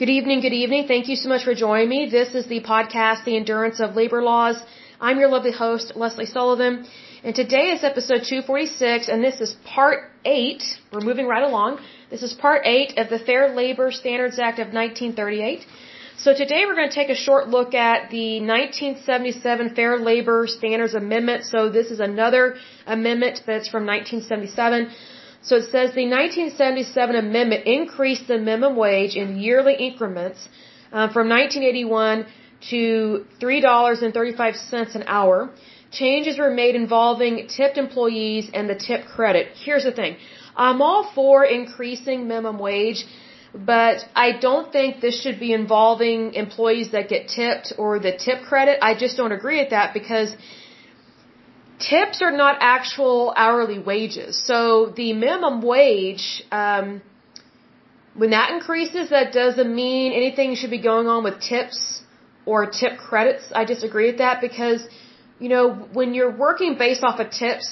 Good evening, good evening. Thank you so much for joining me. This is the podcast, The Endurance of Labor Laws. I'm your lovely host, Lesley Sullivan. And today is episode 246, and this is part 8. We're moving right along. This is part 8 of the Fair Labor Standards Act of 1938. So today we're going to take a short look at the 1977 Fair Labor Standards Amendment. So this is another amendment that's from 1977. So it says the 1977 amendment increased the minimum wage in yearly increments uh, from 1981 to $3.35 an hour. Changes were made involving tipped employees and the tip credit. Here's the thing. I'm all for increasing minimum wage, but I don't think this should be involving employees that get tipped or the tip credit. I just don't agree with that because tips are not actual hourly wages. So the minimum wage, um, when that increases, that doesn't mean anything should be going on with tips or tip credits. I disagree with that because, you know, when you're working based off of tips,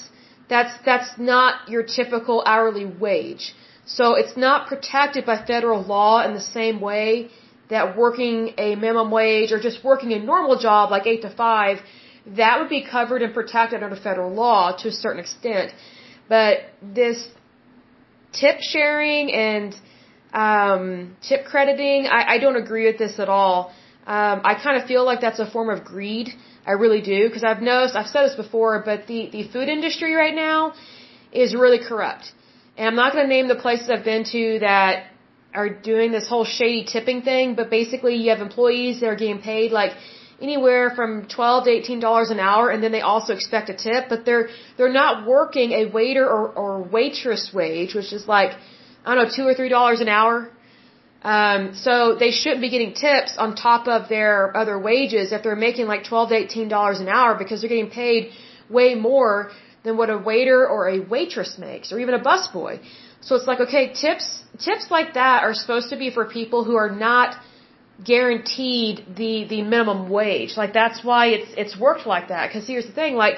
that's that's not your typical hourly wage. So it's not protected by federal law in the same way that working a minimum wage or just working a normal job like 8 to 5 that would be covered and protected under federal law to a certain extent. But this tip sharing and um, tip crediting, I, I don't agree with this at all. Um, I kind of feel like that's a form of greed. I really do because I've noticed, I've said this before, but the the food industry right now is really corrupt. And I'm not going to name the places I've been to that are doing this whole shady tipping thing, but basically you have employees that are getting paid like anywhere from twelve to eighteen dollars an hour, and then they also expect a tip. But they're they're not working a waiter or, or waitress wage, which is like I don't know two or three dollars an hour. Um, so they shouldn't be getting tips on top of their other wages if they're making like twelve to eighteen dollars an hour because they're getting paid way more than what a waiter or a waitress makes, or even a busboy. So it's like okay, tips tips like that are supposed to be for people who are not guaranteed the the minimum wage. Like that's why it's it's worked like that. Because here's the thing, like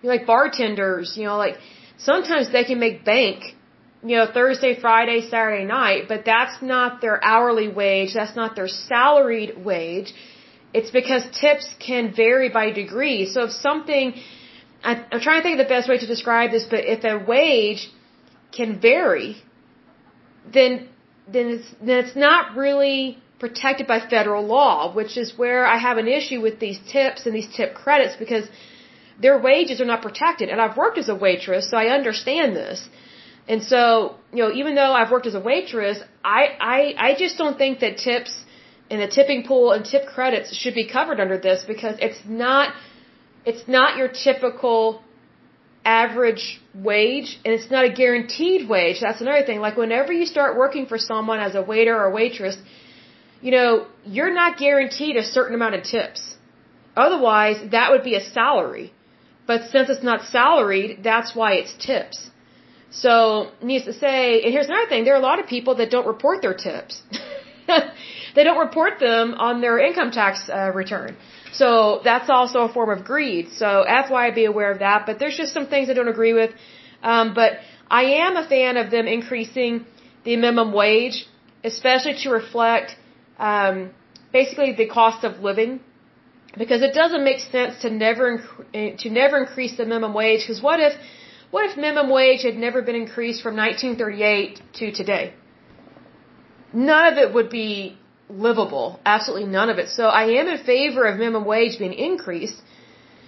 you know, like bartenders, you know, like sometimes they can make bank, you know, Thursday, Friday, Saturday night, but that's not their hourly wage. That's not their salaried wage. It's because tips can vary by degree. So if something, I, I'm trying to think of the best way to describe this, but if a wage can vary, then then it's then it's not really protected by federal law, which is where I have an issue with these tips and these tip credits because their wages are not protected. And I've worked as a waitress, so I understand this. And so, you know, even though I've worked as a waitress, I, I, I just don't think that tips and the tipping pool and tip credits should be covered under this because it's not, it's not your typical average wage and it's not a guaranteed wage. That's another thing. Like whenever you start working for someone as a waiter or waitress, you know, you're not guaranteed a certain amount of tips. Otherwise, that would be a salary. But since it's not salaried, that's why it's tips. So, needs to say, and here's another thing, there are a lot of people that don't report their tips. they don't report them on their income tax uh, return. So, that's also a form of greed. So, FYI, be aware of that. But there's just some things I don't agree with. Um, but I am a fan of them increasing the minimum wage, especially to reflect um, basically the cost of living because it doesn't make sense to never to never increase the minimum wage because what if what if minimum wage had never been increased from 1938 to today? None of it would be livable absolutely none of it. So i am in favor of minimum wage being increased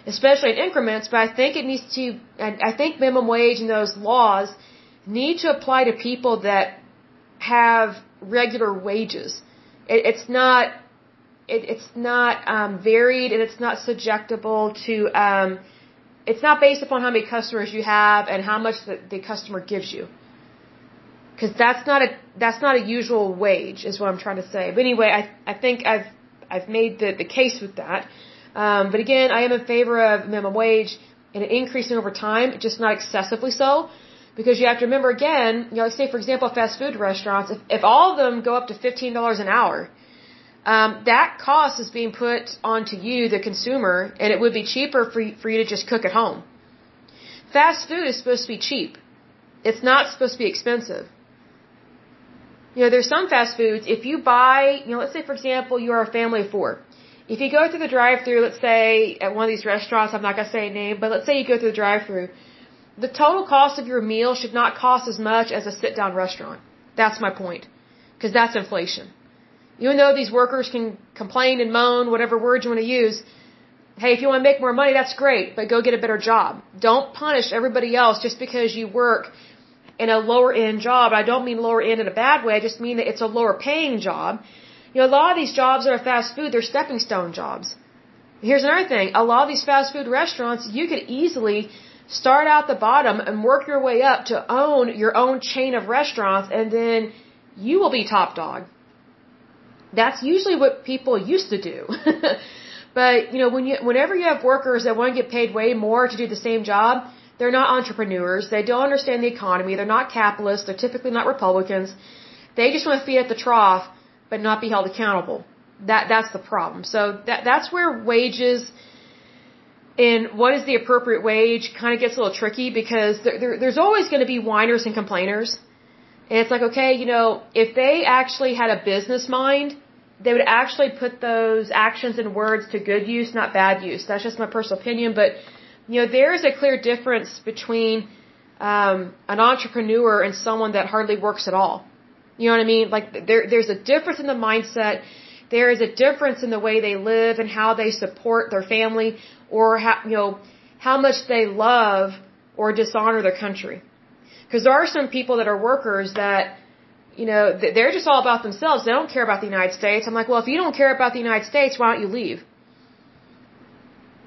especially in increments but i think it needs to i think minimum wage and those laws need to apply to people that have regular wages it, it's not it, it's not um, varied and it's not subjectable to um, it's not based upon how many customers you have and how much the, the customer gives you. Because that's not a that's not a usual wage is what I'm trying to say. But anyway I I think I've I've made the the case with that. Um, but again I am in favor of minimum wage and increasing over time just not excessively so because you have to remember again, you know, say for example, fast food restaurants, if, if all of them go up to $15 an hour, um, that cost is being put onto you, the consumer, and it would be cheaper for for you to just cook at home. Fast food is supposed to be cheap. It's not supposed to be expensive. You know, there's some fast foods, if you buy, you know, let's say for example, you are a family of four. If you go through the drive-through, let's say at one of these restaurants, I'm not to say a name, but let's say you go through the drive-through, the total cost of your meal should not cost as much as a sit-down restaurant. That's my point. Because that's inflation. Even though these workers can complain and moan, whatever words you want to use, hey, if you want to make more money, that's great, but go get a better job. Don't punish everybody else just because you work in a lower end job. I don't mean lower end in a bad way. I just mean that it's a lower paying job. You know, a lot of these jobs are fast food. They're stepping stone jobs. Here's another thing. A lot of these fast food restaurants, you could easily start out the bottom and work your way up to own your own chain of restaurants and then you will be top dog. That's usually what people used to do. but, you know, when you, whenever you have workers that want to get paid way more to do the same job, they're not entrepreneurs. They don't understand the economy. They're not capitalists. They're typically not Republicans. They just want to feed at the trough, but not be held accountable. That that's the problem. So that that's where wages and what is the appropriate wage kind of gets a little tricky because there, there, there's always going to be whiners and complainers. And it's like, okay, you know, if they actually had a business mind, they would actually put those actions and words to good use, not bad use. That's just my personal opinion, but you know, there is a clear difference between um, an entrepreneur and someone that hardly works at all. You know what I mean? Like there, there's a difference in the mindset. There is a difference in the way they live and how they support their family, or how you know how much they love or dishonor their country. Because there are some people that are workers that you know they're just all about themselves. They don't care about the United States. I'm like, well, if you don't care about the United States, why don't you leave?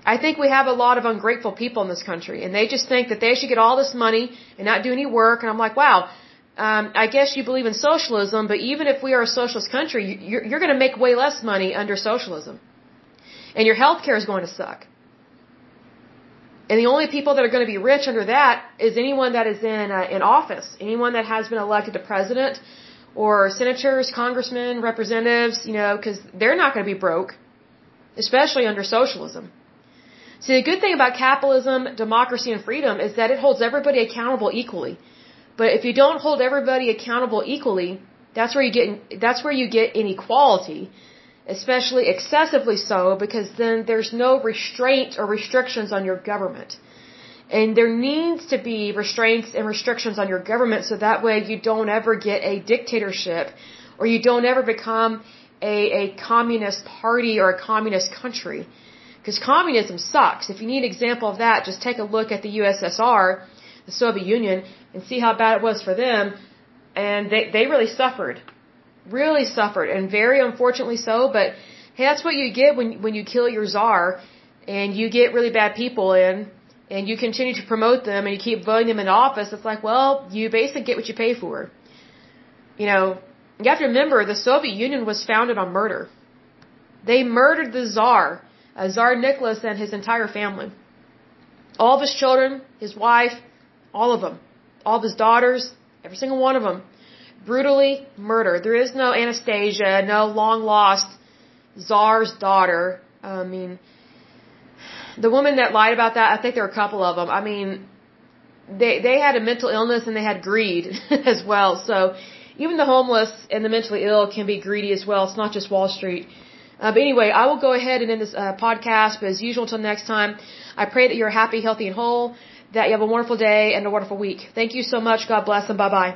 I think we have a lot of ungrateful people in this country, and they just think that they should get all this money and not do any work. And I'm like, wow, um, I guess you believe in socialism, but even if we are a socialist country, you're, you're going to make way less money under socialism, and your health care is going to suck. And the only people that are going to be rich under that is anyone that is in uh, in office, anyone that has been elected to president, or senators, congressmen, representatives. You know, because they're not going to be broke, especially under socialism. See, the good thing about capitalism, democracy, and freedom is that it holds everybody accountable equally. But if you don't hold everybody accountable equally, that's where you get that's where you get inequality, especially excessively so, because then there's no restraint or restrictions on your government. And there needs to be restraints and restrictions on your government so that way you don't ever get a dictatorship or you don't ever become a, a communist party or a communist country. Because communism sucks. If you need an example of that, just take a look at the USSR, the Soviet Union, and see how bad it was for them. And they, they really suffered. Really suffered. And very unfortunately so, but hey, that's what you get when, when you kill your czar and you get really bad people in and you continue to promote them and you keep voting them in office. It's like, well, you basically get what you pay for. You know, you have to remember the Soviet Union was founded on murder. They murdered the czar uh, Tsar Nicholas and his entire family. All of his children, his wife, all of them, all of his daughters, every single one of them, brutally murdered. There is no Anastasia, no long lost czar's daughter. I mean, the woman that lied about that, I think there are a couple of them. I mean, they they had a mental illness and they had greed as well. So even the homeless and the mentally ill can be greedy as well. It's not just Wall Street. Uh, but anyway, I will go ahead and end this uh, podcast. But as usual, until next time, I pray that you're happy, healthy, and whole, that you have a wonderful day and a wonderful week. Thank you so much. God bless and bye bye.